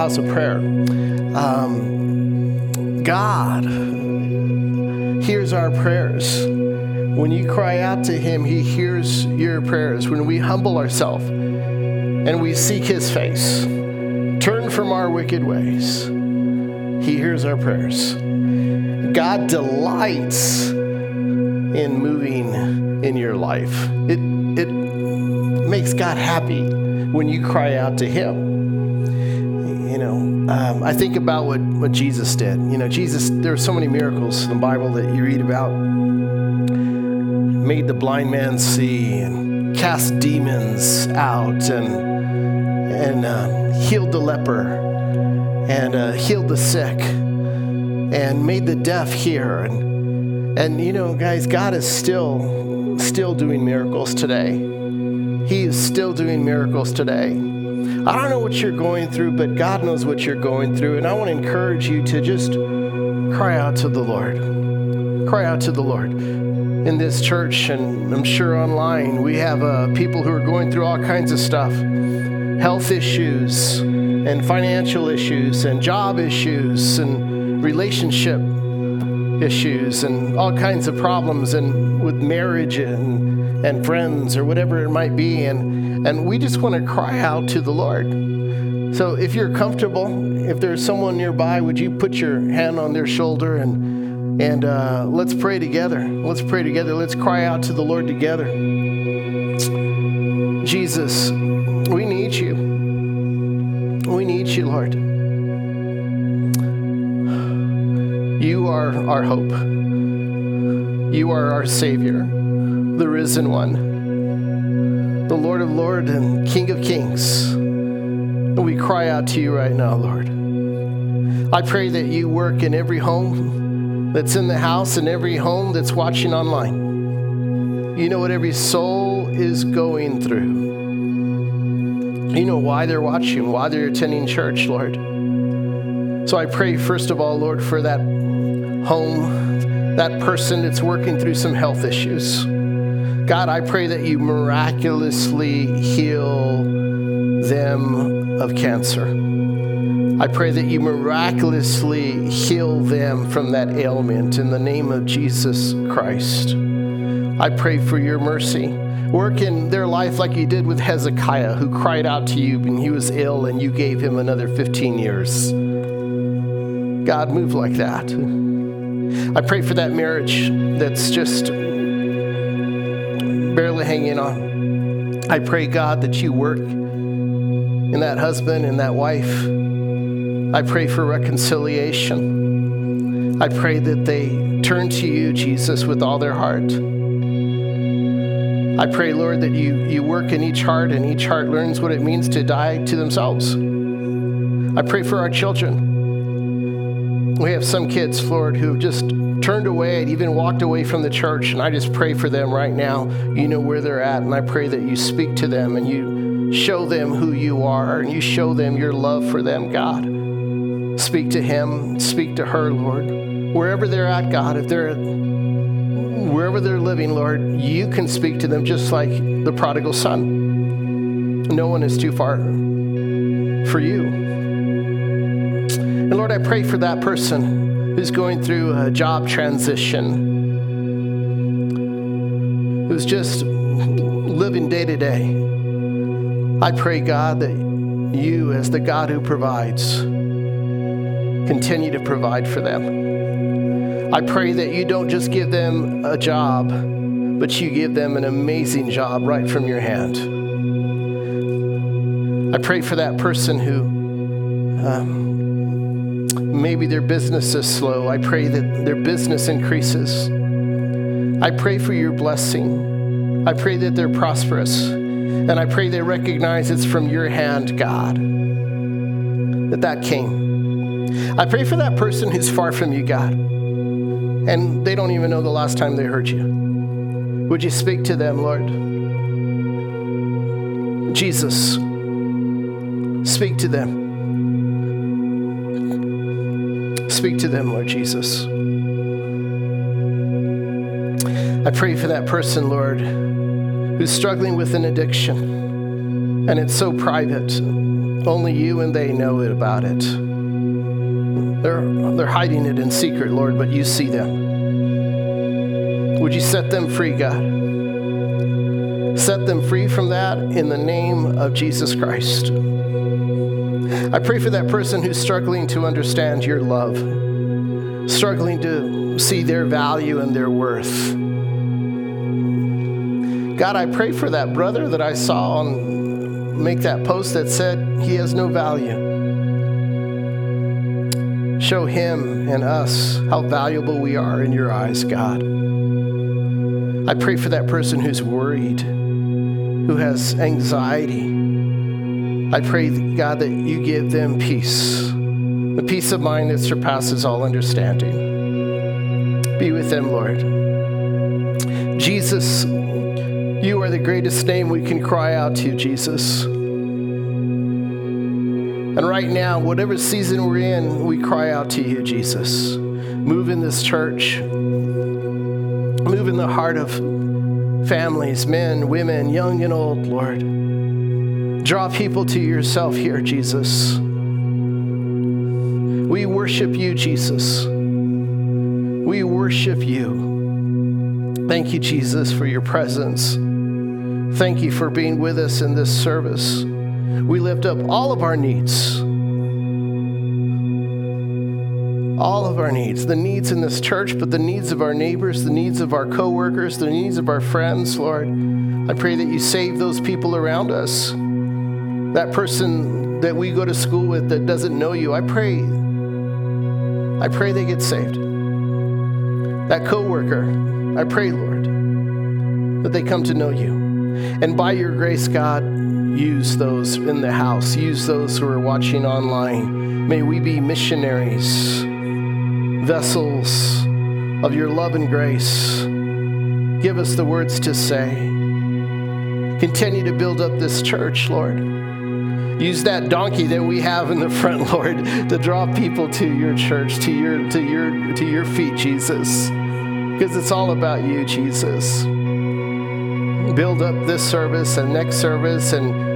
house of prayer. Um, God hears our prayers. When you cry out to Him, He hears your prayers. When we humble ourselves and we seek His face, turn from our wicked ways, He hears our prayers. God delights in moving in your life. It, it makes God happy when you cry out to Him. You know, um, I think about what, what Jesus did. You know, Jesus, there are so many miracles in the Bible that you read about. Made the blind man see and cast demons out and, and uh, healed the leper and uh, healed the sick and made the deaf hear. And, and you know, guys, God is still, still doing miracles today. He is still doing miracles today. I don't know what you're going through, but God knows what you're going through. And I want to encourage you to just cry out to the Lord. Cry out to the Lord. In this church, and I'm sure online, we have uh, people who are going through all kinds of stuff health issues, and financial issues, and job issues, and relationship issues, and all kinds of problems, and with marriage and, and friends, or whatever it might be. And, and we just want to cry out to the Lord. So if you're comfortable, if there's someone nearby, would you put your hand on their shoulder and and uh, let's pray together. Let's pray together. Let's cry out to the Lord together. Jesus, we need you. We need you, Lord. You are our hope. You are our Savior, the risen one, the Lord of Lords and King of Kings. And we cry out to you right now, Lord. I pray that you work in every home that's in the house and every home that's watching online. You know what every soul is going through. You know why they're watching, why they're attending church, Lord. So I pray, first of all, Lord, for that home, that person that's working through some health issues. God, I pray that you miraculously heal them of cancer. I pray that you miraculously heal them from that ailment in the name of Jesus Christ. I pray for your mercy. Work in their life like you did with Hezekiah, who cried out to you when he was ill and you gave him another 15 years. God, move like that. I pray for that marriage that's just barely hanging on. I pray, God, that you work in that husband and that wife. I pray for reconciliation. I pray that they turn to you, Jesus, with all their heart. I pray, Lord, that you, you work in each heart and each heart learns what it means to die to themselves. I pray for our children. We have some kids, Lord, who've just turned away and even walked away from the church, and I just pray for them right now. You know where they're at, and I pray that you speak to them and you show them who you are and you show them your love for them, God. Speak to him, speak to her, Lord. Wherever they're at, God, if they're wherever they're living, Lord, you can speak to them just like the prodigal son. No one is too far for you. And Lord, I pray for that person who's going through a job transition, who's just living day to day. I pray, God, that you, as the God who provides, continue to provide for them. I pray that you don't just give them a job, but you give them an amazing job right from your hand. I pray for that person who um, maybe their business is slow. I pray that their business increases. I pray for your blessing. I pray that they're prosperous. And I pray they recognize it's from your hand, God, that that came. I pray for that person who's far from you, God and they don't even know the last time they heard you. Would you speak to them, Lord? Jesus, speak to them. Speak to them, Lord Jesus. I pray for that person, Lord, who's struggling with an addiction, and it's so private. Only you and they know it about it. They're, they're hiding it in secret, Lord, but you see them. Would you set them free, God? Set them free from that in the name of Jesus Christ. I pray for that person who's struggling to understand your love, struggling to see their value and their worth. God, I pray for that brother that I saw on, make that post that said he has no value. Show him and us how valuable we are in your eyes, God. I pray for that person who's worried, who has anxiety, I pray, God, that you give them peace, the peace of mind that surpasses all understanding. Be with them, Lord. Jesus, you are the greatest name we can cry out to, Jesus. And right now, whatever season we're in, we cry out to you, Jesus. Move in this church, move in the heart of families, men, women, young and old, Lord. Draw people to yourself here, Jesus. We worship you, Jesus. We worship you. Thank you, Jesus, for your presence. Thank you for being with us in this service. We lift up all of our needs. All of our needs, the needs in this church, but the needs of our neighbors, the needs of our coworkers, the needs of our friends, Lord. I pray that you save those people around us that person that we go to school with that doesn't know you, I pray, I pray they get saved. That coworker, I pray, Lord, that they come to know you. And by your grace, God, use those in the house, use those who are watching online. May we be missionaries, vessels of your love and grace. Give us the words to say. Continue to build up this church, Lord. Use that donkey that we have in the front, Lord, to draw people to your church, to your to your to your feet, Jesus. Because it's all about you, Jesus. Build up this service and next service and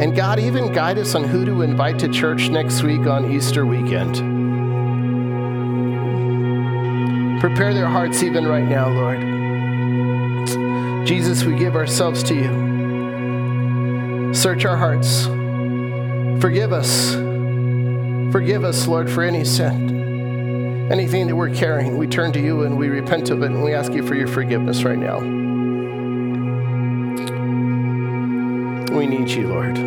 and God even guide us on who to invite to church next week on Easter weekend. Prepare their hearts even right now, Lord. Jesus, we give ourselves to you. Search our hearts. Forgive us. Forgive us, Lord, for any sin. Anything that we're carrying, we turn to you and we repent of it and we ask you for your forgiveness right now. We need you, Lord.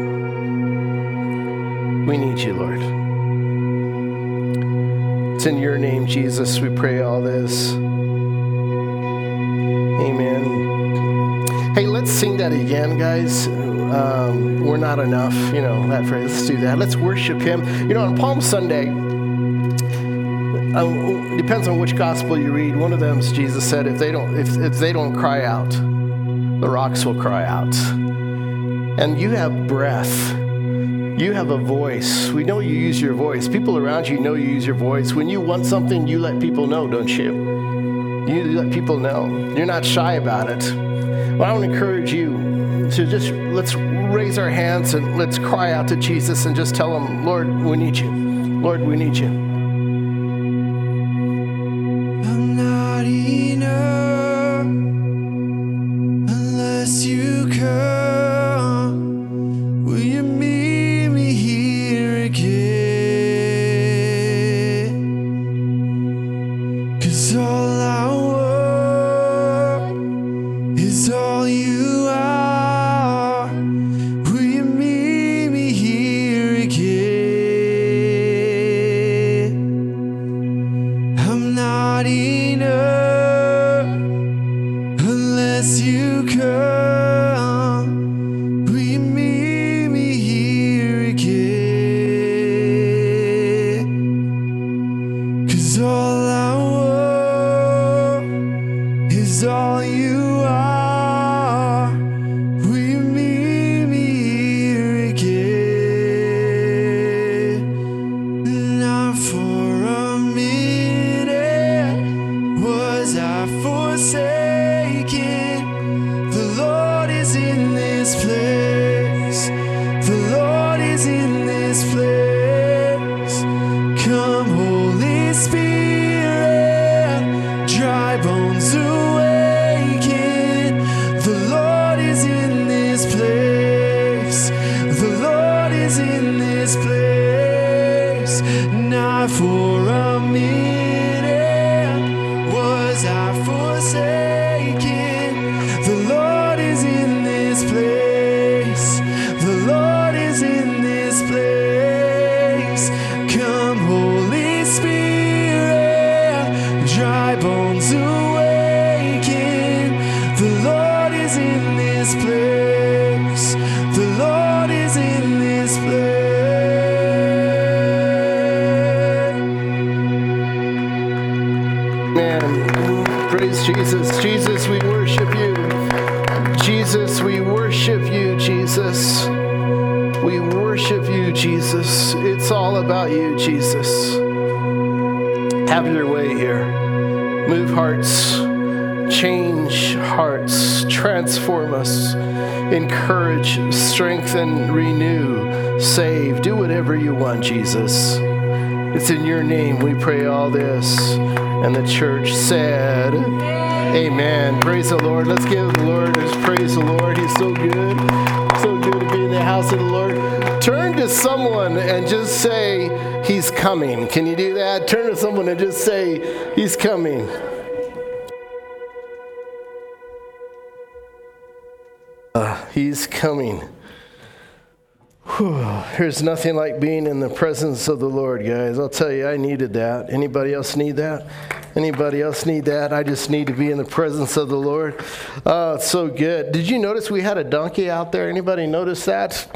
We need you, Lord. It's in your name, Jesus, we pray all this. Amen. Hey, let's sing that again, guys um, we're not enough. You know, that phrase. Let's do that. Let's worship Him. You know, on Palm Sunday, um, depends on which gospel you read. One of them, is Jesus said, if they don't, if, if they don't cry out, the rocks will cry out. And you have breath. You have a voice. We know you use your voice. People around you know you use your voice. When you want something, you let people know, don't you? You let people know. You're not shy about it. Well, I want to encourage you to just let's raise our hands and let's cry out to Jesus and just tell him, Lord, we need you. Lord, we need you. rezar você. To someone and just say, He's coming. Can you do that? Turn to someone and just say, He's coming. Uh, he's coming. Whew. There's nothing like being in the presence of the Lord, guys. I'll tell you, I needed that. Anybody else need that? Anybody else need that? I just need to be in the presence of the Lord. Oh, it's so good. Did you notice we had a donkey out there? Anybody notice that?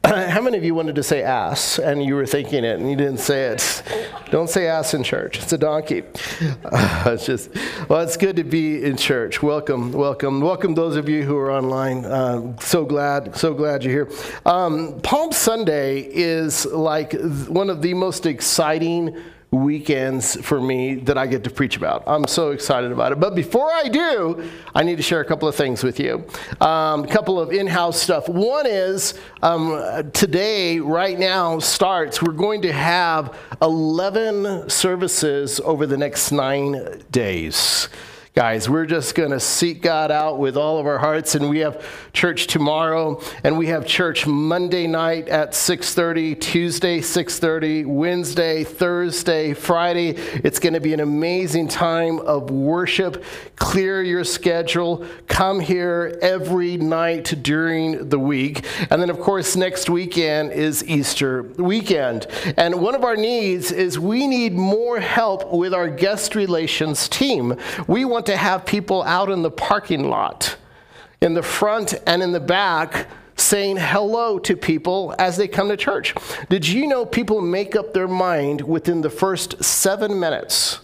How many of you wanted to say ass and you were thinking it and you didn't say it? Don't say ass in church. It's a donkey. Uh, it's just, well, it's good to be in church. Welcome, welcome, welcome those of you who are online. Uh, so glad, so glad you're here. Um, Palm Sunday is like one of the most exciting weekends for me that I get to preach about. I'm so excited about it. But before I do, I need to share a couple of things with you. Um, a couple of in house stuff. One is um, today, right now, starts, we're going to have 11 services over the next nine days. Guys, we're just going to seek God out with all of our hearts and we have church tomorrow and we have church Monday night at 6:30, Tuesday 6:30, Wednesday, Thursday, Friday. It's going to be an amazing time of worship. Clear your schedule. Come here every night during the week. And then of course next weekend is Easter weekend. And one of our needs is we need more help with our guest relations team. We want to have people out in the parking lot, in the front and in the back, saying hello to people as they come to church. Did you know people make up their mind within the first seven minutes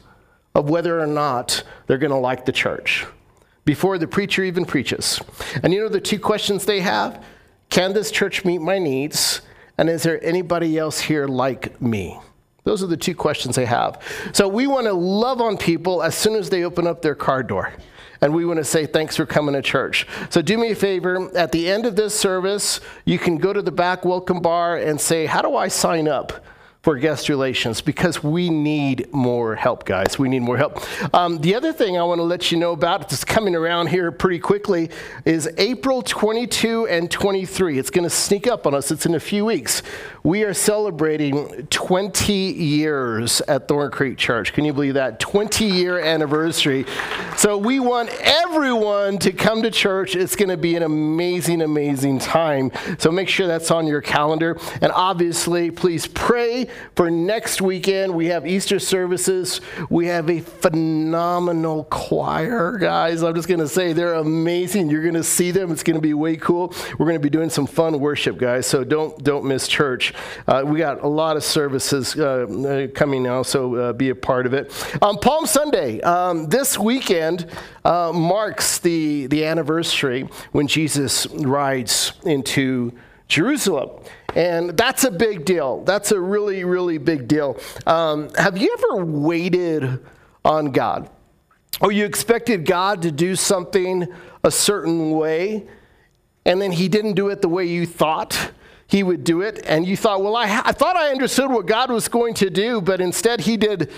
of whether or not they're going to like the church before the preacher even preaches? And you know the two questions they have? Can this church meet my needs? And is there anybody else here like me? Those are the two questions they have. So we want to love on people as soon as they open up their car door. And we want to say thanks for coming to church. So do me a favor. At the end of this service, you can go to the back welcome bar and say, How do I sign up? For guest relations because we need more help, guys. We need more help. Um, the other thing I want to let you know about, it's coming around here pretty quickly, is April 22 and 23. It's going to sneak up on us. It's in a few weeks. We are celebrating 20 years at Thorn Creek Church. Can you believe that? 20 year anniversary. So we want everyone to come to church. It's going to be an amazing, amazing time. So make sure that's on your calendar. And obviously, please pray for next weekend. We have Easter services. We have a phenomenal choir, guys. I'm just going to say they're amazing. You're going to see them. It's going to be way cool. We're going to be doing some fun worship, guys. So don't don't miss church. Uh, we got a lot of services uh, coming now, so uh, be a part of it. Um, Palm Sunday um, this weekend uh, marks the the anniversary when Jesus rides into Jerusalem. And that's a big deal. That's a really, really big deal. Um, have you ever waited on God? Or you expected God to do something a certain way, and then He didn't do it the way you thought? He would do it, and you thought, well, I, I thought I understood what God was going to do, but instead He did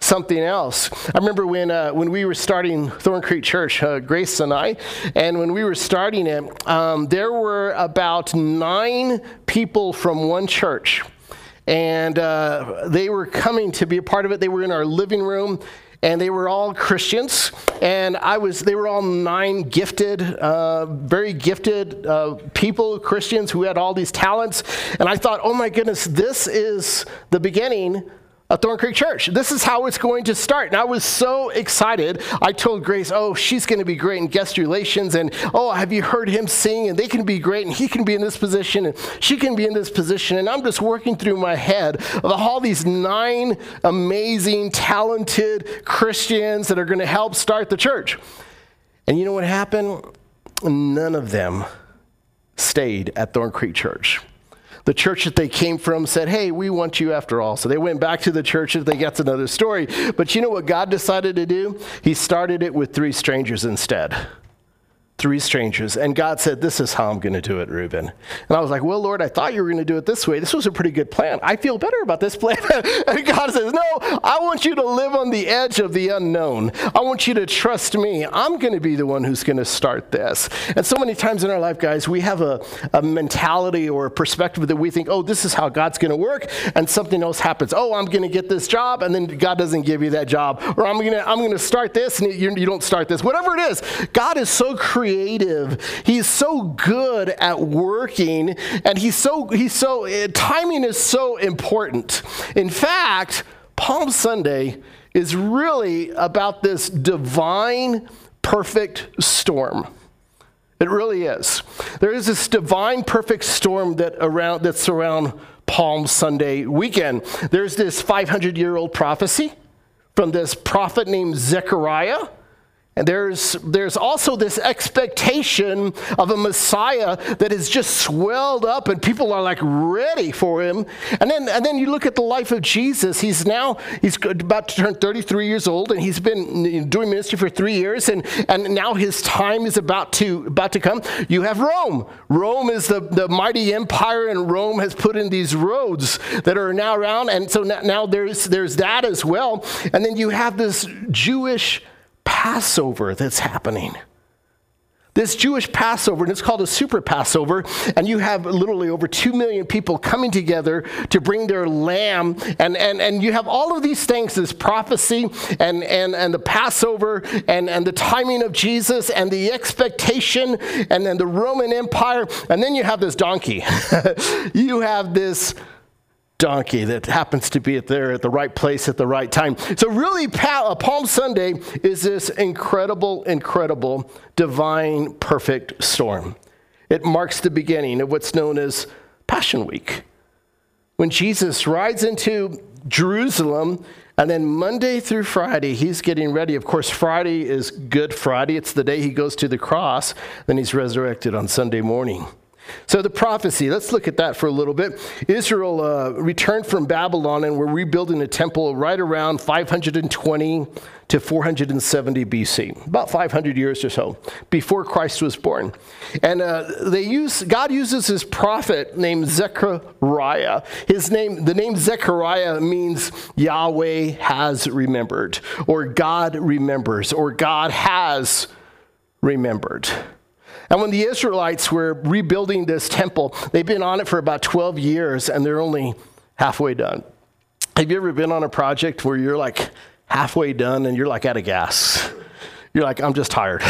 something else. I remember when, uh, when we were starting Thorn Creek Church, uh, Grace and I, and when we were starting it, um, there were about nine people from one church. and uh, they were coming to be a part of it. They were in our living room, and they were all Christians. And I was, they were all nine gifted, uh, very gifted uh, people, Christians who had all these talents. And I thought, oh my goodness, this is the beginning Thorn Creek Church. This is how it's going to start. And I was so excited. I told Grace, oh, she's going to be great in guest relations. And oh, have you heard him sing? And they can be great. And he can be in this position. And she can be in this position. And I'm just working through my head of all these nine amazing, talented Christians that are going to help start the church. And you know what happened? None of them stayed at Thorn Creek Church the church that they came from said, Hey, we want you after all. So they went back to the church. They got another story. But you know what God decided to do? He started it with three strangers instead three strangers. And God said, This is how I'm going to do it, Reuben. And I was like, Well, Lord, I thought you were going to do it this way. This was a pretty good plan. I feel better about this plan. and God says, No, I want you to live on the edge of the unknown. I want you to trust me. I'm going to be the one who's going to start this. And so many times in our life, guys, we have a, a mentality or a perspective that we think, Oh, this is how God's going to work. And something else happens. Oh, I'm going to get this job. And then God doesn't give you that job. Or I'm going to, I'm going to start this and you, you don't start this. Whatever it is, God is so creative creative. He's so good at working, and he's so, he's so, uh, timing is so important. In fact, Palm Sunday is really about this divine, perfect storm. It really is. There is this divine, perfect storm that around, that's around Palm Sunday weekend. There's this 500 year old prophecy from this prophet named Zechariah and there's, there's also this expectation of a Messiah that is just swelled up and people are like ready for him. And then, and then you look at the life of Jesus. He's now, he's about to turn 33 years old and he's been doing ministry for three years and, and now his time is about to, about to come. You have Rome. Rome is the, the mighty empire and Rome has put in these roads that are now around. And so now, now there's, there's that as well. And then you have this Jewish Passover that's happening. This Jewish Passover, and it's called a super Passover, and you have literally over 2 million people coming together to bring their lamb, and, and, and you have all of these things this prophecy, and, and, and the Passover, and, and the timing of Jesus, and the expectation, and then the Roman Empire, and then you have this donkey. you have this donkey that happens to be there at the right place at the right time. So, really, uh, Palm Sunday is this incredible, incredible, divine, perfect storm. It marks the beginning of what's known as Passion Week. When Jesus rides into Jerusalem, and then Monday through Friday, he's getting ready. Of course, Friday is Good Friday. It's the day he goes to the cross. Then he's resurrected on Sunday morning. So, the prophecy, let's look at that for a little bit. Israel uh, returned from Babylon and were rebuilding a temple right around 520 to 470 BC, about 500 years or so before Christ was born. And uh, they use, God uses his prophet named Zechariah. His name, the name Zechariah means Yahweh has remembered, or God remembers, or God has remembered. And when the Israelites were rebuilding this temple, they've been on it for about 12 years and they're only halfway done. Have you ever been on a project where you're like halfway done and you're like out of gas? You're like, I'm just tired.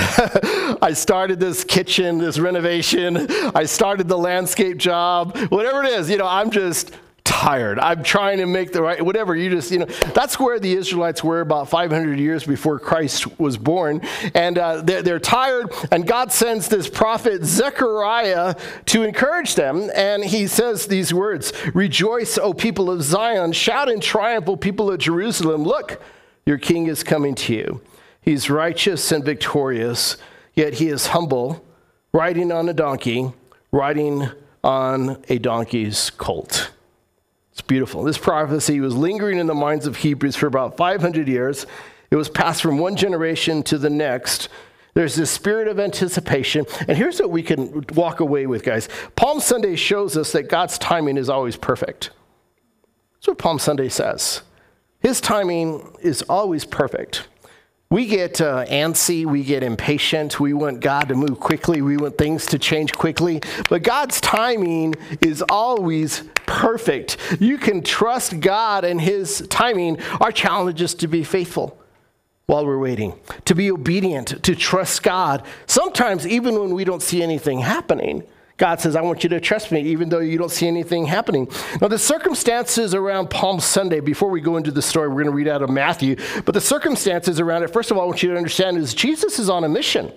I started this kitchen, this renovation. I started the landscape job, whatever it is, you know, I'm just tired. I'm trying to make the right, whatever. You just, you know, that's where the Israelites were about 500 years before Christ was born. And uh, they're, they're tired, and God sends this prophet Zechariah to encourage them. And he says these words Rejoice, O people of Zion. Shout in triumph, O people of Jerusalem. Look, your king is coming to you. He's righteous and victorious, yet he is humble, riding on a donkey, riding on a donkey's colt. It's beautiful. This prophecy was lingering in the minds of Hebrews for about 500 years. It was passed from one generation to the next. There's this spirit of anticipation. And here's what we can walk away with, guys. Palm Sunday shows us that God's timing is always perfect. That's what Palm Sunday says. His timing is always perfect. We get uh, antsy, we get impatient, we want God to move quickly, we want things to change quickly. But God's timing is always perfect. You can trust God and His timing. Our challenge is to be faithful while we're waiting, to be obedient, to trust God. Sometimes, even when we don't see anything happening, God says, I want you to trust me, even though you don't see anything happening. Now, the circumstances around Palm Sunday, before we go into the story, we're going to read out of Matthew, but the circumstances around it, first of all, I want you to understand is Jesus is on a mission.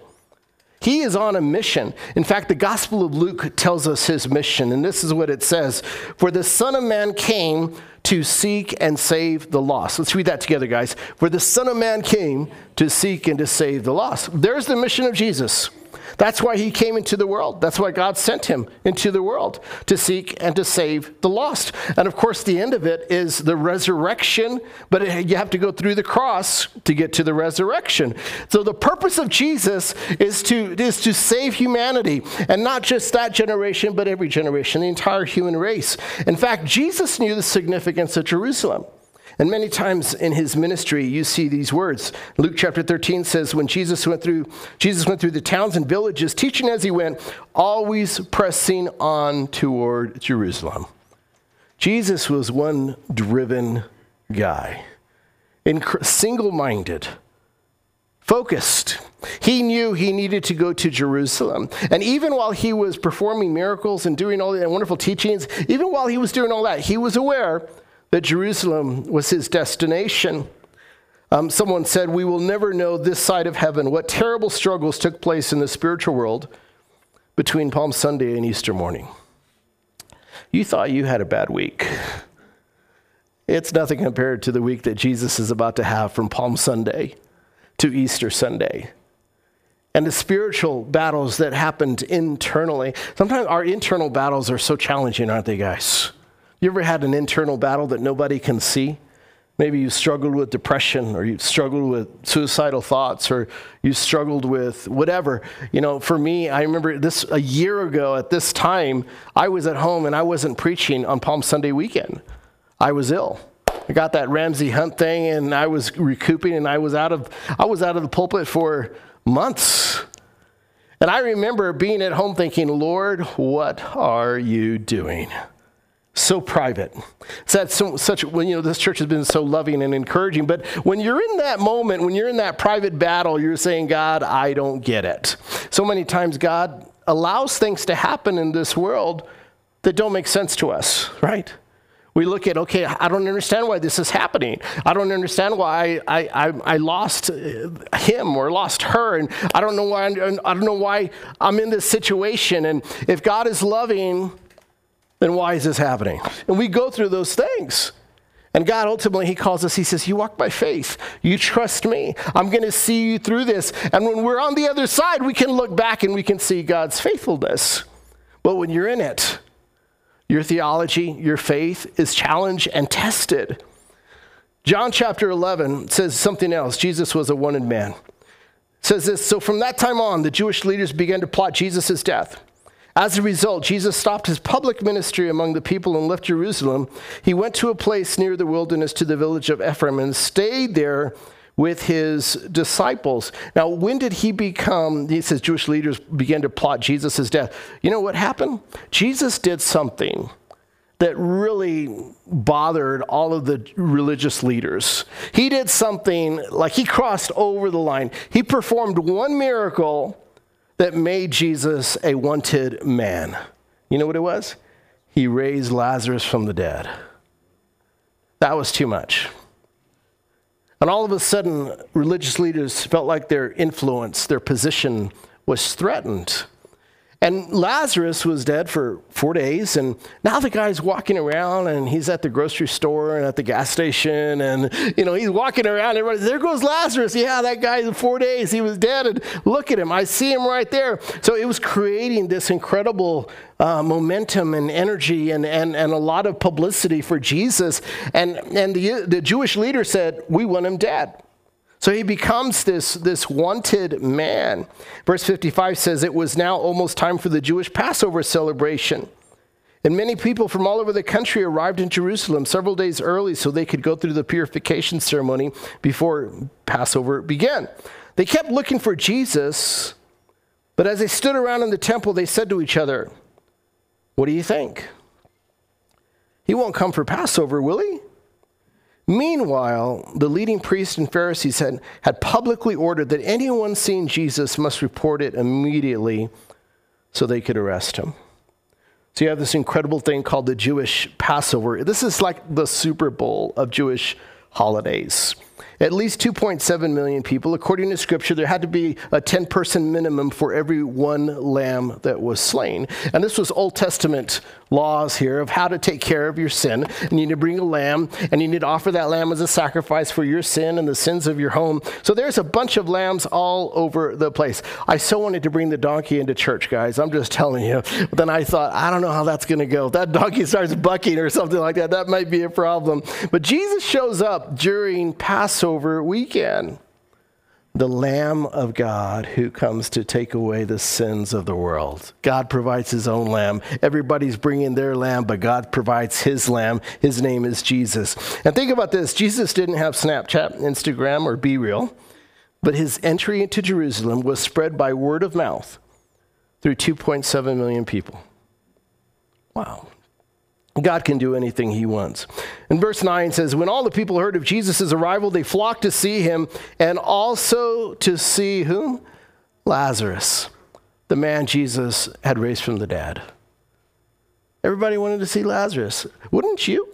He is on a mission. In fact, the Gospel of Luke tells us his mission, and this is what it says For the Son of Man came to seek and save the lost. Let's read that together, guys. For the Son of Man came to seek and to save the lost. There's the mission of Jesus. That's why he came into the world. That's why God sent him into the world to seek and to save the lost. And of course, the end of it is the resurrection, but it, you have to go through the cross to get to the resurrection. So the purpose of Jesus is to, is to save humanity, and not just that generation, but every generation, the entire human race. In fact, Jesus knew the significance of Jerusalem. And many times in his ministry, you see these words. Luke chapter 13 says, when Jesus went through, Jesus went through the towns and villages, teaching as he went, always pressing on toward Jerusalem. Jesus was one driven guy, single minded, focused. He knew he needed to go to Jerusalem. And even while he was performing miracles and doing all the wonderful teachings, even while he was doing all that, he was aware that Jerusalem was his destination. Um, someone said, We will never know this side of heaven what terrible struggles took place in the spiritual world between Palm Sunday and Easter morning. You thought you had a bad week. It's nothing compared to the week that Jesus is about to have from Palm Sunday to Easter Sunday. And the spiritual battles that happened internally. Sometimes our internal battles are so challenging, aren't they, guys? You ever had an internal battle that nobody can see? Maybe you struggled with depression or you struggled with suicidal thoughts or you struggled with whatever. You know, for me, I remember this a year ago at this time, I was at home and I wasn't preaching on Palm Sunday weekend. I was ill. I got that Ramsay Hunt thing and I was recouping and I was out of I was out of the pulpit for months. And I remember being at home thinking, "Lord, what are you doing?" So private. It's that so, such when you know this church has been so loving and encouraging, but when you're in that moment, when you're in that private battle, you're saying, God, I don't get it. So many times God allows things to happen in this world that don't make sense to us, right? We look at, okay, I don't understand why this is happening. I don't understand why I, I, I lost uh, him or lost her. And I don't know why, I don't know why I'm in this situation. And if God is loving, then why is this happening? And we go through those things. And God ultimately, He calls us, He says, You walk by faith. You trust me. I'm going to see you through this. And when we're on the other side, we can look back and we can see God's faithfulness. But when you're in it, your theology, your faith is challenged and tested. John chapter 11 says something else. Jesus was a wanted man. It says this So from that time on, the Jewish leaders began to plot Jesus' death. As a result, Jesus stopped his public ministry among the people and left Jerusalem. He went to a place near the wilderness to the village of Ephraim and stayed there with his disciples. Now, when did he become, he says Jewish leaders began to plot Jesus' death. You know what happened? Jesus did something that really bothered all of the religious leaders. He did something like he crossed over the line. He performed one miracle that made Jesus a wanted man. You know what it was? He raised Lazarus from the dead. That was too much. And all of a sudden, religious leaders felt like their influence, their position was threatened. And Lazarus was dead for four days, and now the guy's walking around and he's at the grocery store and at the gas station, and you know, he's walking around, everybody, there goes Lazarus. Yeah, that guy in four days, he was dead, and look at him, I see him right there. So it was creating this incredible uh, momentum and energy and, and, and a lot of publicity for Jesus. And, and the, the Jewish leader said, We want him dead. So he becomes this, this wanted man. Verse 55 says, It was now almost time for the Jewish Passover celebration. And many people from all over the country arrived in Jerusalem several days early so they could go through the purification ceremony before Passover began. They kept looking for Jesus, but as they stood around in the temple, they said to each other, What do you think? He won't come for Passover, will he? Meanwhile, the leading priests and Pharisees had, had publicly ordered that anyone seeing Jesus must report it immediately so they could arrest him. So you have this incredible thing called the Jewish Passover. This is like the Super Bowl of Jewish holidays at least 2.7 million people. According to scripture, there had to be a 10 person minimum for every one lamb that was slain. And this was Old Testament laws here of how to take care of your sin. You need to bring a lamb, and you need to offer that lamb as a sacrifice for your sin and the sins of your home. So there's a bunch of lambs all over the place. I so wanted to bring the donkey into church, guys. I'm just telling you. But then I thought, I don't know how that's going to go. If that donkey starts bucking or something like that, that might be a problem. But Jesus shows up during Passover weekend. The Lamb of God who comes to take away the sins of the world. God provides his own lamb. Everybody's bringing their lamb, but God provides his lamb. His name is Jesus. And think about this Jesus didn't have Snapchat, Instagram, or BeReal, but his entry into Jerusalem was spread by word of mouth through 2.7 million people. Wow. God can do anything he wants. And verse 9 says, When all the people heard of Jesus' arrival, they flocked to see him and also to see whom? Lazarus, the man Jesus had raised from the dead. Everybody wanted to see Lazarus. Wouldn't you?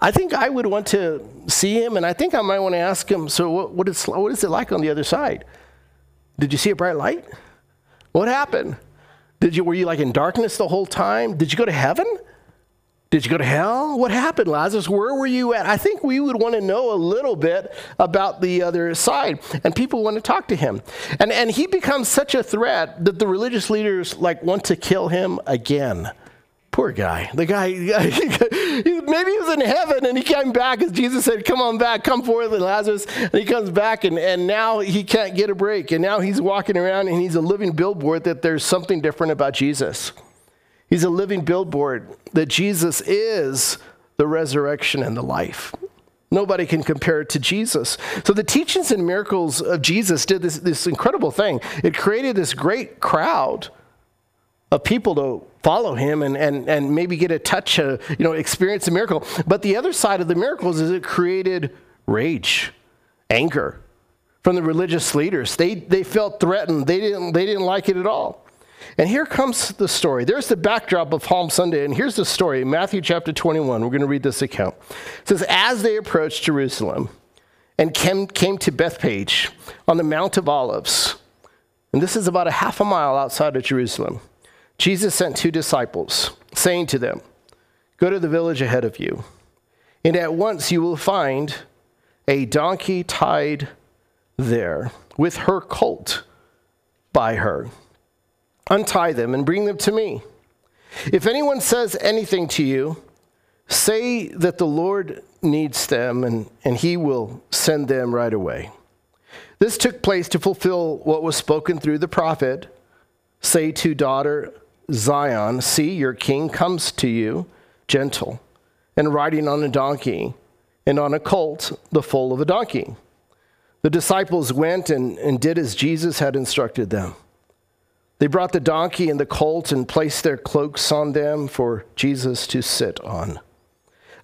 I think I would want to see him, and I think I might want to ask him, So, what, what, is, what is it like on the other side? Did you see a bright light? What happened? Did you, were you like in darkness the whole time? Did you go to heaven? Did you go to hell? What happened, Lazarus? Where were you at? I think we would want to know a little bit about the other side. And people want to talk to him. And, and he becomes such a threat that the religious leaders like want to kill him again. Poor guy. The guy, maybe he was in heaven and he came back as Jesus said, Come on back, come forth, Lazarus. And he comes back and, and now he can't get a break. And now he's walking around and he's a living billboard that there's something different about Jesus. He's a living billboard that Jesus is the resurrection and the life. Nobody can compare it to Jesus. So the teachings and miracles of Jesus did this, this incredible thing. It created this great crowd of people to follow him and, and, and maybe get a touch, uh, you know, experience a miracle. But the other side of the miracles is it created rage, anger from the religious leaders. They, they felt threatened. They didn't, they didn't like it at all. And here comes the story. There's the backdrop of Palm Sunday, and here's the story Matthew chapter 21. We're going to read this account. It says, As they approached Jerusalem and came, came to Bethphage on the Mount of Olives, and this is about a half a mile outside of Jerusalem, Jesus sent two disciples, saying to them, Go to the village ahead of you, and at once you will find a donkey tied there with her colt by her Untie them and bring them to me. If anyone says anything to you, say that the Lord needs them and, and he will send them right away. This took place to fulfill what was spoken through the prophet Say to daughter Zion, See, your king comes to you, gentle, and riding on a donkey, and on a colt, the foal of a donkey. The disciples went and, and did as Jesus had instructed them. They brought the donkey and the colt and placed their cloaks on them for Jesus to sit on.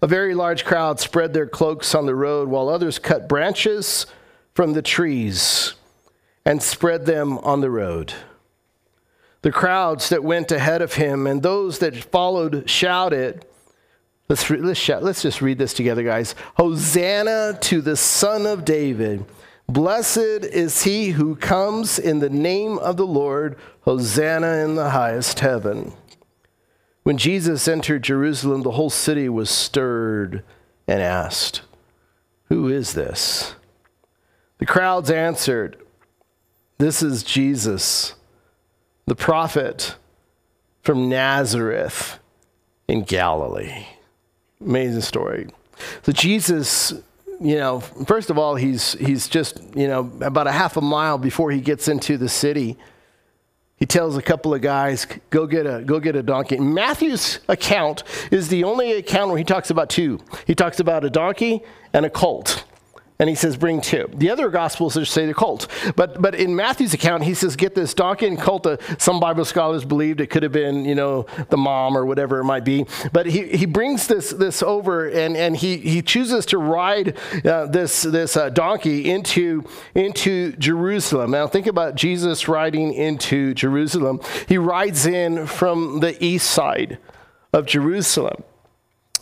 A very large crowd spread their cloaks on the road, while others cut branches from the trees and spread them on the road. The crowds that went ahead of him and those that followed shouted, Let's, let's, shout, let's just read this together, guys. Hosanna to the Son of David. Blessed is he who comes in the name of the Lord. Hosanna in the highest heaven. When Jesus entered Jerusalem, the whole city was stirred and asked, Who is this? The crowds answered, This is Jesus, the prophet from Nazareth in Galilee. Amazing story. So Jesus you know, first of all, he's, he's just, you know, about a half a mile before he gets into the city. he tells a couple of guys, go get a, go get a donkey. Matthew's account is the only account where he talks about two. He talks about a donkey and a colt and he says, bring two. The other gospels just say the colt. But, but in Matthew's account, he says, get this donkey and colt. Uh, some Bible scholars believed it could have been, you know, the mom or whatever it might be. But he, he brings this, this over and, and he, he chooses to ride uh, this, this uh, donkey into, into Jerusalem. Now think about Jesus riding into Jerusalem. He rides in from the east side of Jerusalem.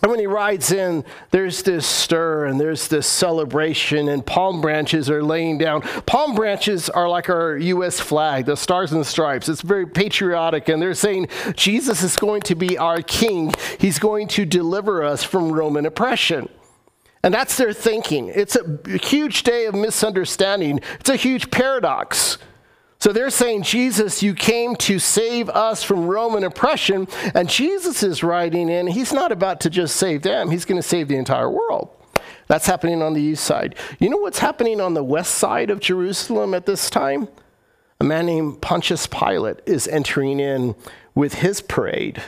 And when he rides in, there's this stir and there's this celebration, and palm branches are laying down. Palm branches are like our U.S. flag, the stars and stripes. It's very patriotic, and they're saying Jesus is going to be our king. He's going to deliver us from Roman oppression. And that's their thinking. It's a huge day of misunderstanding, it's a huge paradox. So they're saying, Jesus, you came to save us from Roman oppression. And Jesus is riding in, he's not about to just save them, he's going to save the entire world. That's happening on the east side. You know what's happening on the west side of Jerusalem at this time? A man named Pontius Pilate is entering in with his parade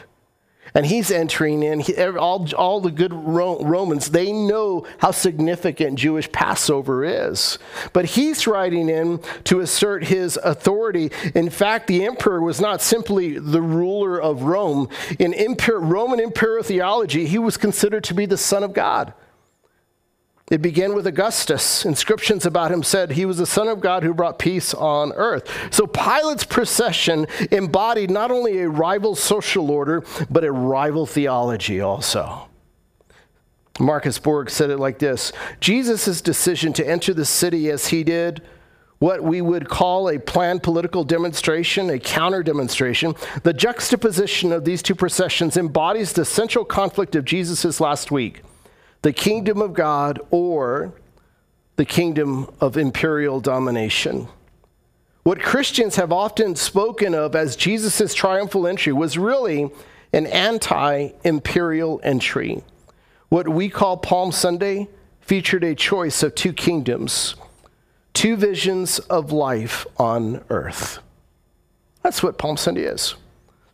and he's entering in. He, all, all the good Romans, they know how significant Jewish Passover is. But he's riding in to assert his authority. In fact, the emperor was not simply the ruler of Rome. In Roman imperial theology, he was considered to be the Son of God. It began with Augustus. Inscriptions about him said he was the Son of God who brought peace on earth. So Pilate's procession embodied not only a rival social order, but a rival theology also. Marcus Borg said it like this Jesus' decision to enter the city as he did, what we would call a planned political demonstration, a counter demonstration, the juxtaposition of these two processions embodies the central conflict of Jesus' last week the kingdom of God or the kingdom of imperial domination. What Christians have often spoken of as Jesus' triumphal entry was really an anti imperial entry. What we call Palm Sunday featured a choice of two kingdoms, two visions of life on earth. That's what Palm Sunday is.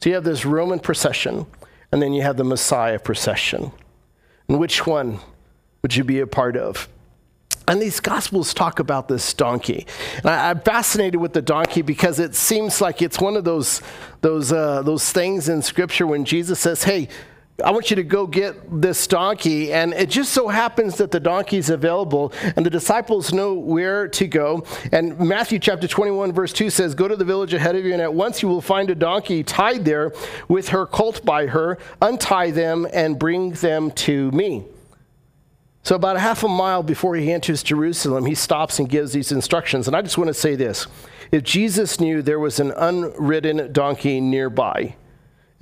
So you have this Roman procession, and then you have the Messiah procession. And which one would you be a part of? And these gospels talk about this donkey. And I, am fascinated with the donkey because it seems like it's one of those, those, uh, those things in Scripture when Jesus says, Hey, I want you to go get this donkey. And it just so happens that the donkey is available and the disciples know where to go. And Matthew chapter 21, verse 2 says, Go to the village ahead of you, and at once you will find a donkey tied there with her colt by her. Untie them and bring them to me. So, about a half a mile before he enters Jerusalem, he stops and gives these instructions. And I just want to say this if Jesus knew there was an unridden donkey nearby,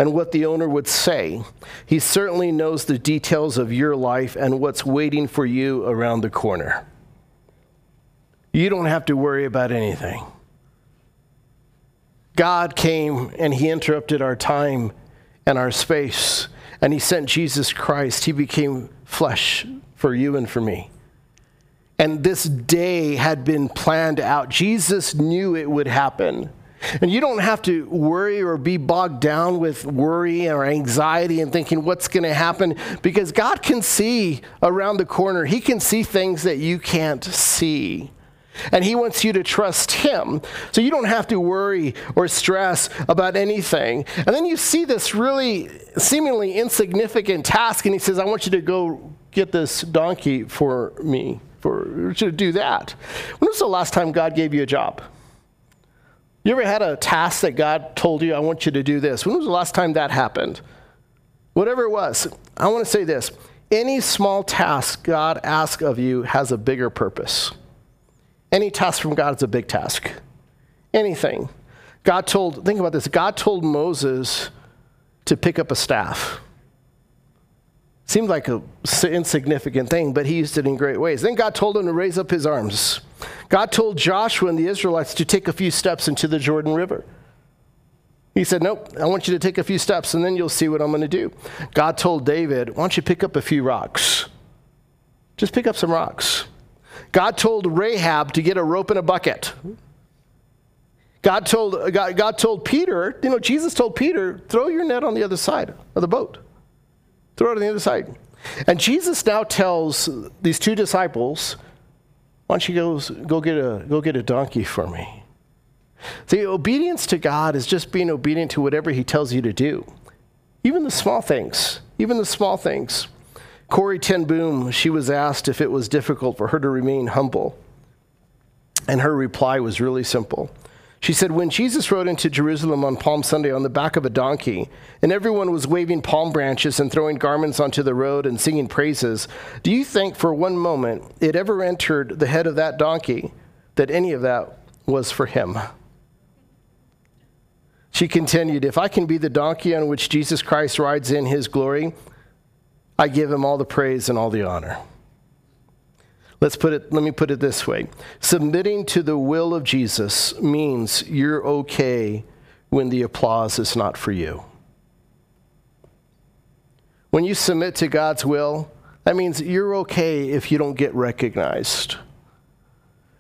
and what the owner would say. He certainly knows the details of your life and what's waiting for you around the corner. You don't have to worry about anything. God came and He interrupted our time and our space, and He sent Jesus Christ. He became flesh for you and for me. And this day had been planned out. Jesus knew it would happen. And you don't have to worry or be bogged down with worry or anxiety and thinking what's going to happen because God can see around the corner. He can see things that you can't see. And He wants you to trust Him. So you don't have to worry or stress about anything. And then you see this really seemingly insignificant task, and He says, I want you to go get this donkey for me, for to do that. When was the last time God gave you a job? You ever had a task that God told you, I want you to do this? When was the last time that happened? Whatever it was, I want to say this any small task God asks of you has a bigger purpose. Any task from God is a big task. Anything. God told, think about this God told Moses to pick up a staff. Seemed like an insignificant thing, but he used it in great ways. Then God told him to raise up his arms. God told Joshua and the Israelites to take a few steps into the Jordan River. He said, Nope, I want you to take a few steps and then you'll see what I'm going to do. God told David, Why don't you pick up a few rocks? Just pick up some rocks. God told Rahab to get a rope and a bucket. God told, God, God told Peter, you know, Jesus told Peter, throw your net on the other side of the boat. Throw it on the other side. And Jesus now tells these two disciples, why don't you go, go, get a, go get a donkey for me? See, obedience to God is just being obedient to whatever He tells you to do. Even the small things, even the small things. Corrie ten Boom, she was asked if it was difficult for her to remain humble. And her reply was really simple. She said, When Jesus rode into Jerusalem on Palm Sunday on the back of a donkey, and everyone was waving palm branches and throwing garments onto the road and singing praises, do you think for one moment it ever entered the head of that donkey that any of that was for him? She continued, If I can be the donkey on which Jesus Christ rides in his glory, I give him all the praise and all the honor. Let's put it, let me put it this way. Submitting to the will of Jesus means you're okay when the applause is not for you. When you submit to God's will, that means you're okay if you don't get recognized.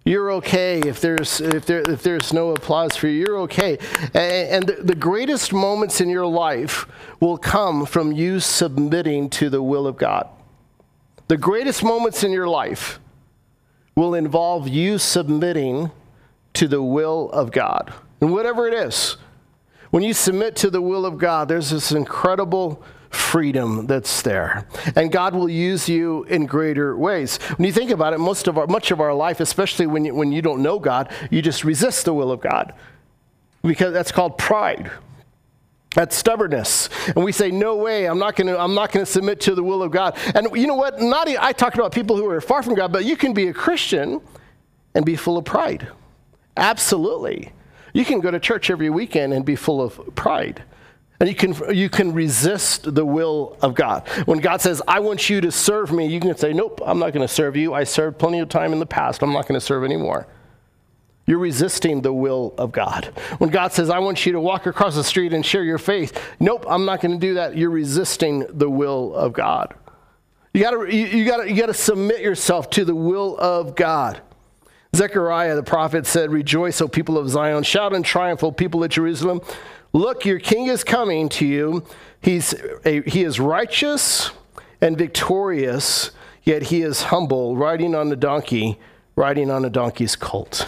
You're okay if there's, if, there, if there's no applause for you. You're okay. And, the greatest moments in your life will come from you submitting to the will of God. The greatest moments in your life will involve you submitting to the will of God. And whatever it is, when you submit to the will of God, there's this incredible freedom that's there. And God will use you in greater ways. When you think about it, most of our, much of our life, especially when you, when you don't know God, you just resist the will of God. Because that's called pride. That's stubbornness. And we say, no way, I'm not gonna, I'm not gonna submit to the will of God. And you know what? Not, I talked about people who are far from God, but you can be a Christian and be full of pride. Absolutely. You can go to church every weekend and be full of pride. And you can, you can resist the will of God. When God says, I want you to serve me, you can say, Nope, I'm not going to serve you. I served plenty of time in the past. I'm not going to serve anymore. You're resisting the will of God. When God says, I want you to walk across the street and share your faith, nope, I'm not going to do that. You're resisting the will of God. You gotta, you, gotta, you gotta submit yourself to the will of God. Zechariah the prophet said, Rejoice, O people of Zion. Shout in triumph, O people of Jerusalem. Look, your king is coming to you. He's a, he is righteous and victorious, yet he is humble, riding on a donkey, riding on a donkey's colt.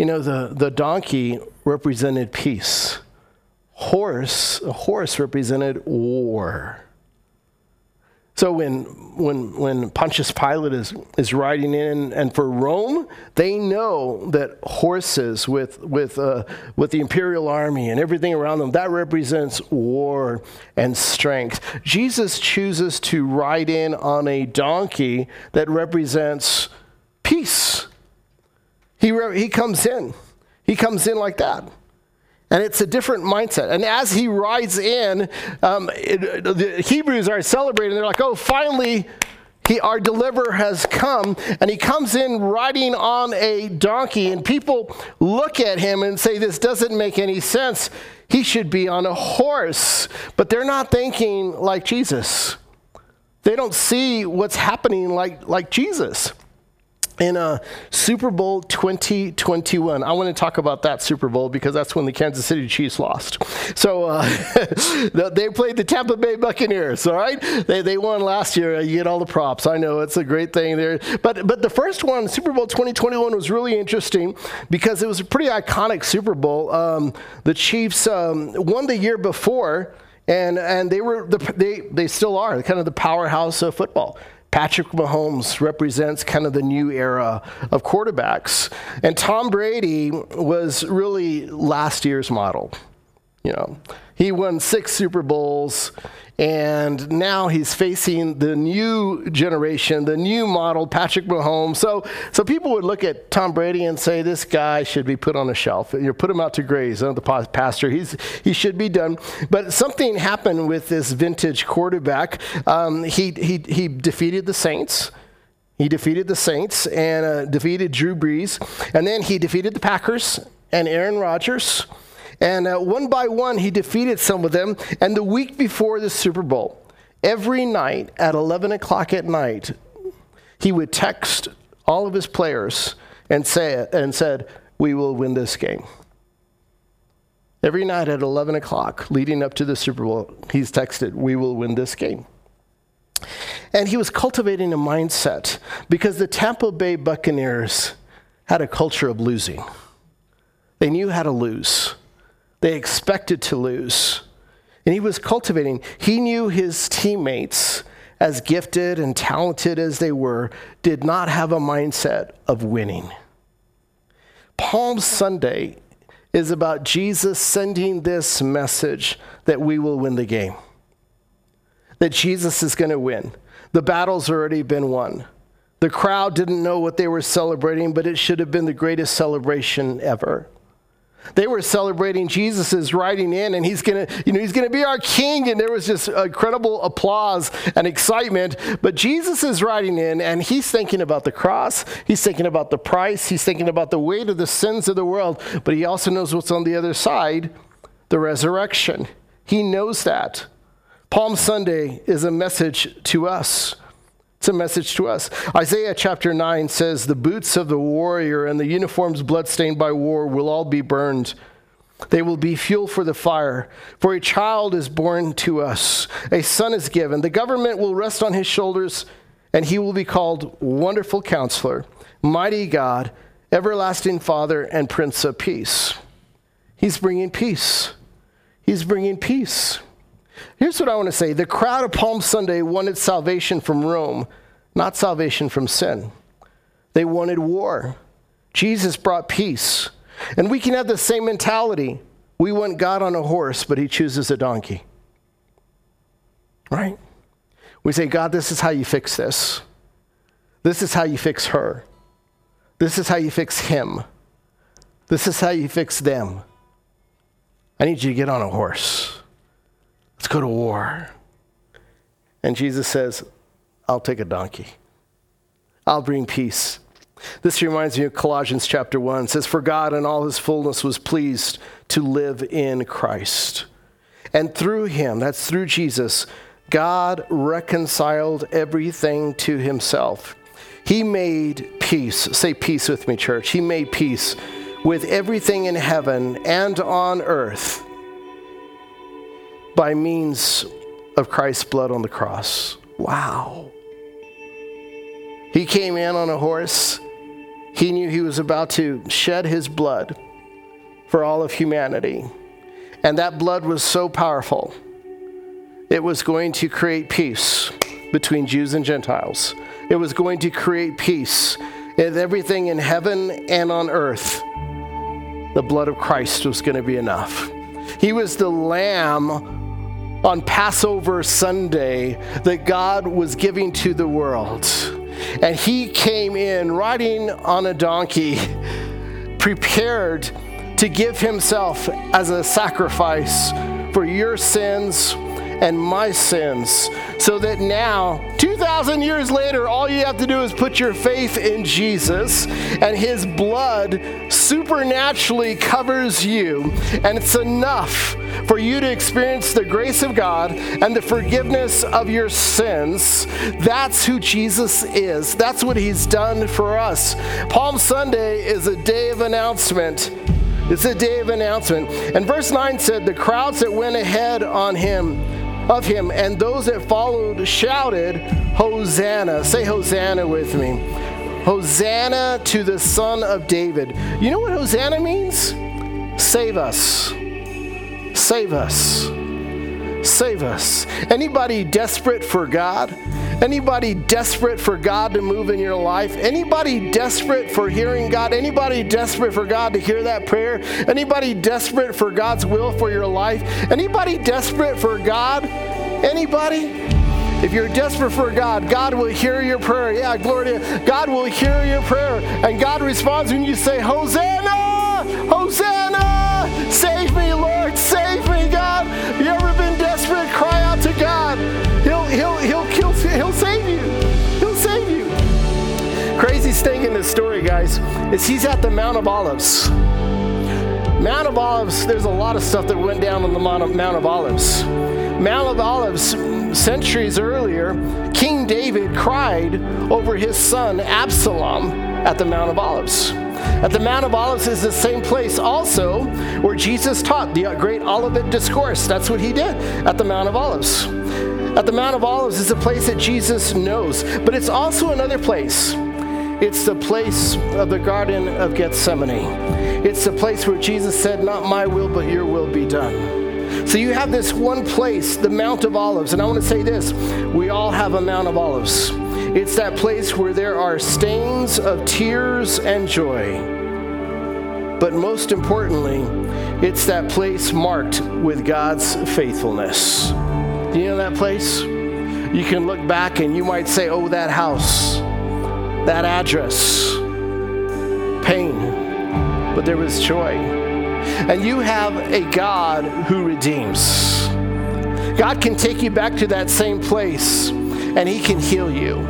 You know, the, the donkey represented peace. Horse, a horse represented war. So when, when, when Pontius Pilate is, is riding in, and for Rome, they know that horses with, with, uh, with the imperial army and everything around them, that represents war and strength. Jesus chooses to ride in on a donkey that represents peace he, he comes in. He comes in like that. And it's a different mindset. And as he rides in, um, it, the Hebrews are celebrating. They're like, oh, finally, he, our deliverer has come. And he comes in riding on a donkey. And people look at him and say, this doesn't make any sense. He should be on a horse. But they're not thinking like Jesus. They don't see what's happening like, like Jesus in uh, Super Bowl 2021. I want to talk about that Super Bowl because that's when the Kansas City Chiefs lost. So uh, they played the Tampa Bay Buccaneers, all right? They, they won last year. You get all the props. I know it's a great thing there. But, but the first one, Super Bowl 2021, was really interesting because it was a pretty iconic Super Bowl. Um, the Chiefs um, won the year before. And, and they were the, they, they still are kind of the powerhouse of football. Patrick Mahomes represents kind of the new era of quarterbacks. And Tom Brady was really last year's model. You know, he won six Super Bowls, and now he's facing the new generation, the new model, Patrick Mahomes. So, so people would look at Tom Brady and say, this guy should be put on a shelf. You put him out to graze. Uh, the pastor, he's, he should be done. But something happened with this vintage quarterback. Um, he, he, he defeated the Saints. He defeated the Saints and uh, defeated Drew Brees. And then he defeated the Packers and Aaron Rodgers. And uh, one by one, he defeated some of them. And the week before the Super Bowl, every night at 11 o'clock at night, he would text all of his players and say and said, "We will win this game. Every night at 11 o'clock, leading up to the Super Bowl, he's texted, We will win this game. And he was cultivating a mindset because the Tampa Bay Buccaneers had a culture of losing. They knew how to lose, they expected to lose. And he was cultivating, he knew his teammates, as gifted and talented as they were, did not have a mindset of winning. Palm Sunday is about Jesus sending this message that we will win the game, that Jesus is going to win. The battle's already been won. The crowd didn't know what they were celebrating, but it should have been the greatest celebration ever. They were celebrating Jesus' riding in, and he's gonna, you know, he's gonna be our king. And there was just incredible applause and excitement. But Jesus is riding in, and he's thinking about the cross. He's thinking about the price. He's thinking about the weight of the sins of the world. But he also knows what's on the other side, the resurrection. He knows that. Palm Sunday is a message to us. It's a message to us. Isaiah chapter 9 says, The boots of the warrior and the uniforms bloodstained by war will all be burned. They will be fuel for the fire. For a child is born to us, a son is given. The government will rest on his shoulders, and he will be called Wonderful Counselor, Mighty God, Everlasting Father, and Prince of Peace. He's bringing peace. He's bringing peace. Here's what I want to say the crowd of Palm Sunday wanted salvation from Rome, not salvation from sin. They wanted war. Jesus brought peace. And we can have the same mentality. We want God on a horse, but he chooses a donkey. Right? We say, God, this is how you fix this. This is how you fix her. This is how you fix him. This is how you fix them. I need you to get on a horse. Let's go to war. And Jesus says, I'll take a donkey. I'll bring peace. This reminds me of Colossians chapter 1. It says, For God in all his fullness was pleased to live in Christ. And through him, that's through Jesus, God reconciled everything to himself. He made peace. Say peace with me, church. He made peace with everything in heaven and on earth by means of Christ's blood on the cross. Wow. He came in on a horse. He knew he was about to shed his blood for all of humanity. And that blood was so powerful, it was going to create peace between Jews and Gentiles. It was going to create peace in everything in heaven and on earth. The blood of Christ was going to be enough. He was the lamb on Passover Sunday that God was giving to the world. And he came in riding on a donkey, prepared to give himself as a sacrifice for your sins and my sins, so that now, 2,000 years later, all you have to do is put your faith in Jesus, and his blood supernaturally covers you, and it's enough for you to experience the grace of God and the forgiveness of your sins. That's who Jesus is. That's what he's done for us. Palm Sunday is a day of announcement. It's a day of announcement. And verse 9 said, The crowds that went ahead on him of him, and those that followed shouted, Hosanna. Say Hosanna with me. Hosanna to the Son of David. You know what Hosanna means? Save us. Save us. Save us. Anybody desperate for God? Anybody desperate for God to move in your life? Anybody desperate for hearing God? Anybody desperate for God to hear that prayer? Anybody desperate for God's will for your life? Anybody desperate for God? Anybody? If you're desperate for God, God will hear your prayer. Yeah, glory to God will hear your prayer. And God responds when you say, Hosanna! Hosanna! Save me, Lord! Save me, Craziest thing in this story, guys, is he's at the Mount of Olives. Mount of Olives, there's a lot of stuff that went down on the Mount of, Mount of Olives. Mount of Olives, centuries earlier, King David cried over his son Absalom at the Mount of Olives. At the Mount of Olives is the same place also where Jesus taught the great Olivet Discourse. That's what he did at the Mount of Olives. At the Mount of Olives is a place that Jesus knows, but it's also another place. It's the place of the Garden of Gethsemane. It's the place where Jesus said, Not my will, but your will be done. So you have this one place, the Mount of Olives. And I want to say this we all have a Mount of Olives. It's that place where there are stains of tears and joy. But most importantly, it's that place marked with God's faithfulness. Do you know that place? You can look back and you might say, oh, that house, that address, pain, but there was joy. And you have a God who redeems. God can take you back to that same place and He can heal you.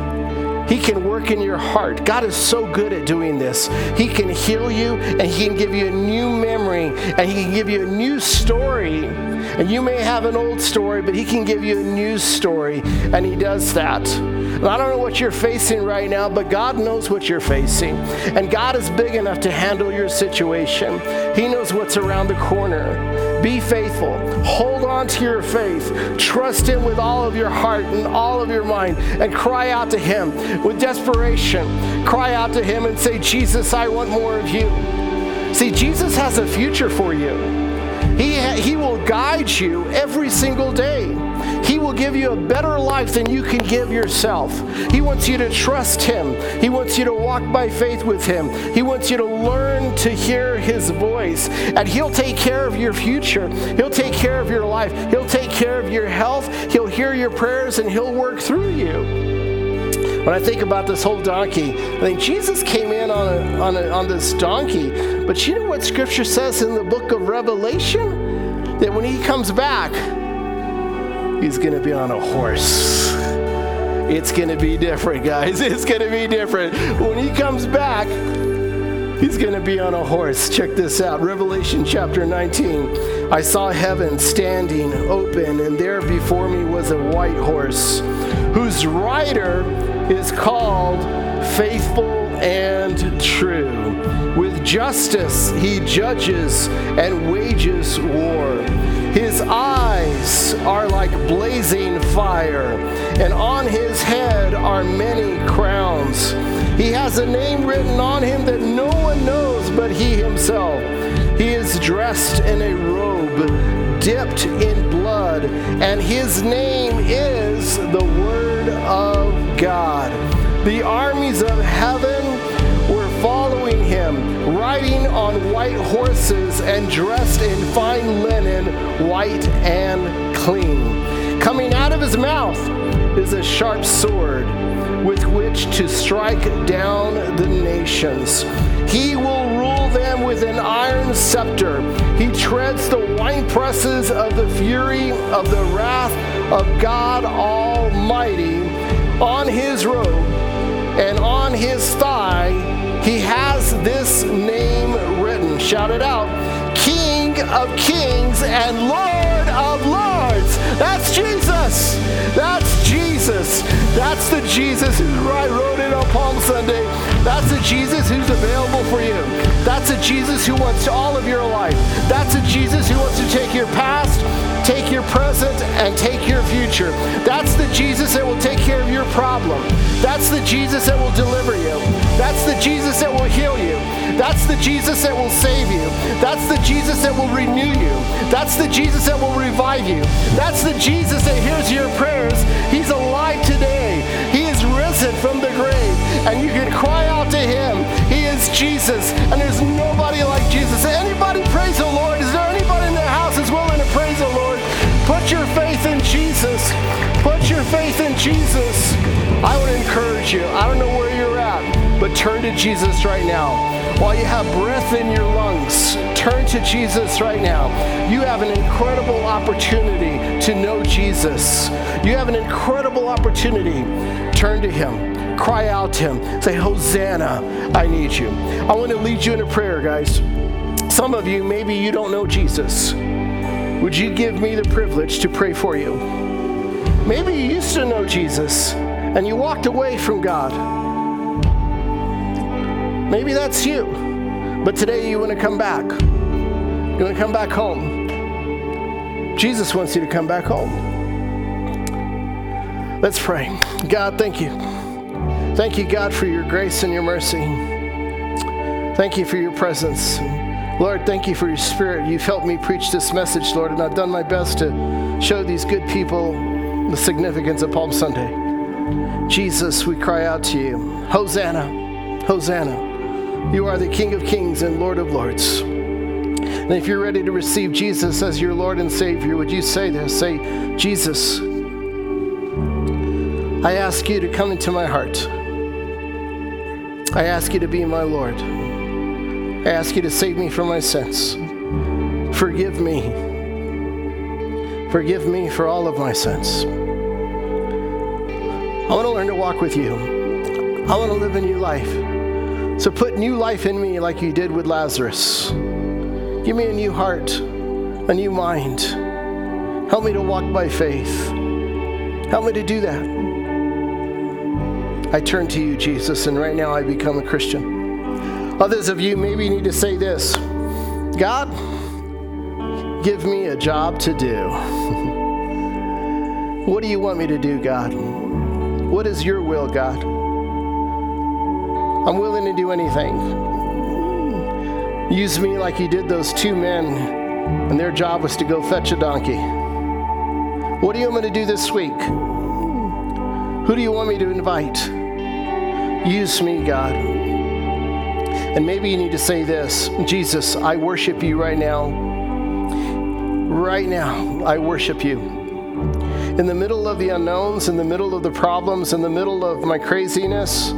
He can work in your heart. God is so good at doing this. He can heal you and He can give you a new memory and He can give you a new story. And you may have an old story, but He can give you a new story, and He does that. I don't know what you're facing right now, but God knows what you're facing. And God is big enough to handle your situation. He knows what's around the corner. Be faithful. Hold on to your faith. Trust Him with all of your heart and all of your mind and cry out to Him with desperation. Cry out to Him and say, Jesus, I want more of you. See, Jesus has a future for you. He, he will guide you every single day. Will give you a better life than you can give yourself. He wants you to trust Him. He wants you to walk by faith with Him. He wants you to learn to hear His voice. And He'll take care of your future. He'll take care of your life. He'll take care of your health. He'll hear your prayers and He'll work through you. When I think about this whole donkey, I think Jesus came in on, a, on, a, on this donkey. But you know what Scripture says in the book of Revelation? That when he comes back, he's going to be on a horse. It's going to be different, guys. It's going to be different. When he comes back, he's going to be on a horse. Check this out Revelation chapter 19. I saw heaven standing open, and there before me was a white horse, whose rider is called Faithful and True. With justice he judges and wages war. His eyes are like blazing fire, and on his head are many crowns. He has a name written on him that no one knows but he himself. He is dressed in a robe dipped in blood, and his name is the Word of God. The armies of heaven riding on white horses and dressed in fine linen, white and clean. Coming out of his mouth is a sharp sword with which to strike down the nations. He will rule them with an iron scepter. He treads the winepresses of the fury of the wrath of God Almighty. On his robe and on his thigh, this name written. Shout it out King of Kings and Lord of Lords. That's Jesus. That's Jesus. That's the Jesus who I wrote it on Palm Sunday. That's the Jesus who's available for you. That's a Jesus who wants all of your life. That's a Jesus who wants to take your past, take your present, and take your future. That's the Jesus that will take care of your problem. That's the Jesus that will deliver you. That's the Jesus that will heal you. That's the Jesus that will save you. That's the Jesus that will renew you. That's the Jesus that will revive you. That's the Jesus that hears your prayers. He's alive today. He is risen from the grave. And you can cry out to him. He is Jesus. And there's nobody like Jesus. Anybody praise the Lord? Is there Jesus. I would encourage you. I don't know where you're at, but turn to Jesus right now. While you have breath in your lungs, turn to Jesus right now. You have an incredible opportunity to know Jesus. You have an incredible opportunity. Turn to Him. Cry out to Him. Say, Hosanna, I need you. I want to lead you in a prayer, guys. Some of you, maybe you don't know Jesus. Would you give me the privilege to pray for you? Maybe you used to know Jesus and you walked away from God. Maybe that's you. But today you want to come back. You want to come back home. Jesus wants you to come back home. Let's pray. God, thank you. Thank you, God, for your grace and your mercy. Thank you for your presence. Lord, thank you for your spirit. You've helped me preach this message, Lord, and I've done my best to show these good people the significance of Palm Sunday. Jesus, we cry out to you Hosanna, Hosanna. You are the King of kings and Lord of lords. And if you're ready to receive Jesus as your Lord and Savior, would you say this? Say, Jesus, I ask you to come into my heart. I ask you to be my Lord. I ask you to save me from my sins. Forgive me. Forgive me for all of my sins. I want to learn to walk with you. I want to live a new life. So put new life in me like you did with Lazarus. Give me a new heart, a new mind. Help me to walk by faith. Help me to do that. I turn to you, Jesus, and right now I become a Christian. Others of you maybe need to say this God, give me a job to do. what do you want me to do, God? What is your will, God? I'm willing to do anything. Use me like you did those two men, and their job was to go fetch a donkey. What do you want me to do this week? Who do you want me to invite? Use me, God. And maybe you need to say this Jesus, I worship you right now. Right now, I worship you. In the middle of the unknowns, in the middle of the problems, in the middle of my craziness,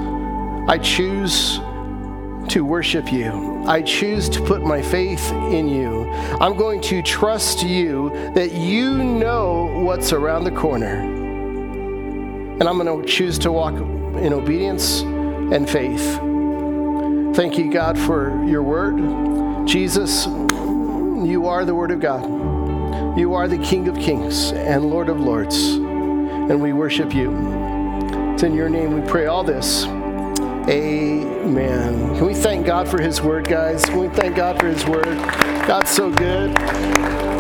I choose to worship you. I choose to put my faith in you. I'm going to trust you that you know what's around the corner. And I'm going to choose to walk in obedience and faith. Thank you, God, for your word. Jesus, you are the word of God. You are the King of kings and Lord of lords, and we worship you. It's in your name we pray all this. Amen. Can we thank God for his word, guys? Can we thank God for his word? God's so good.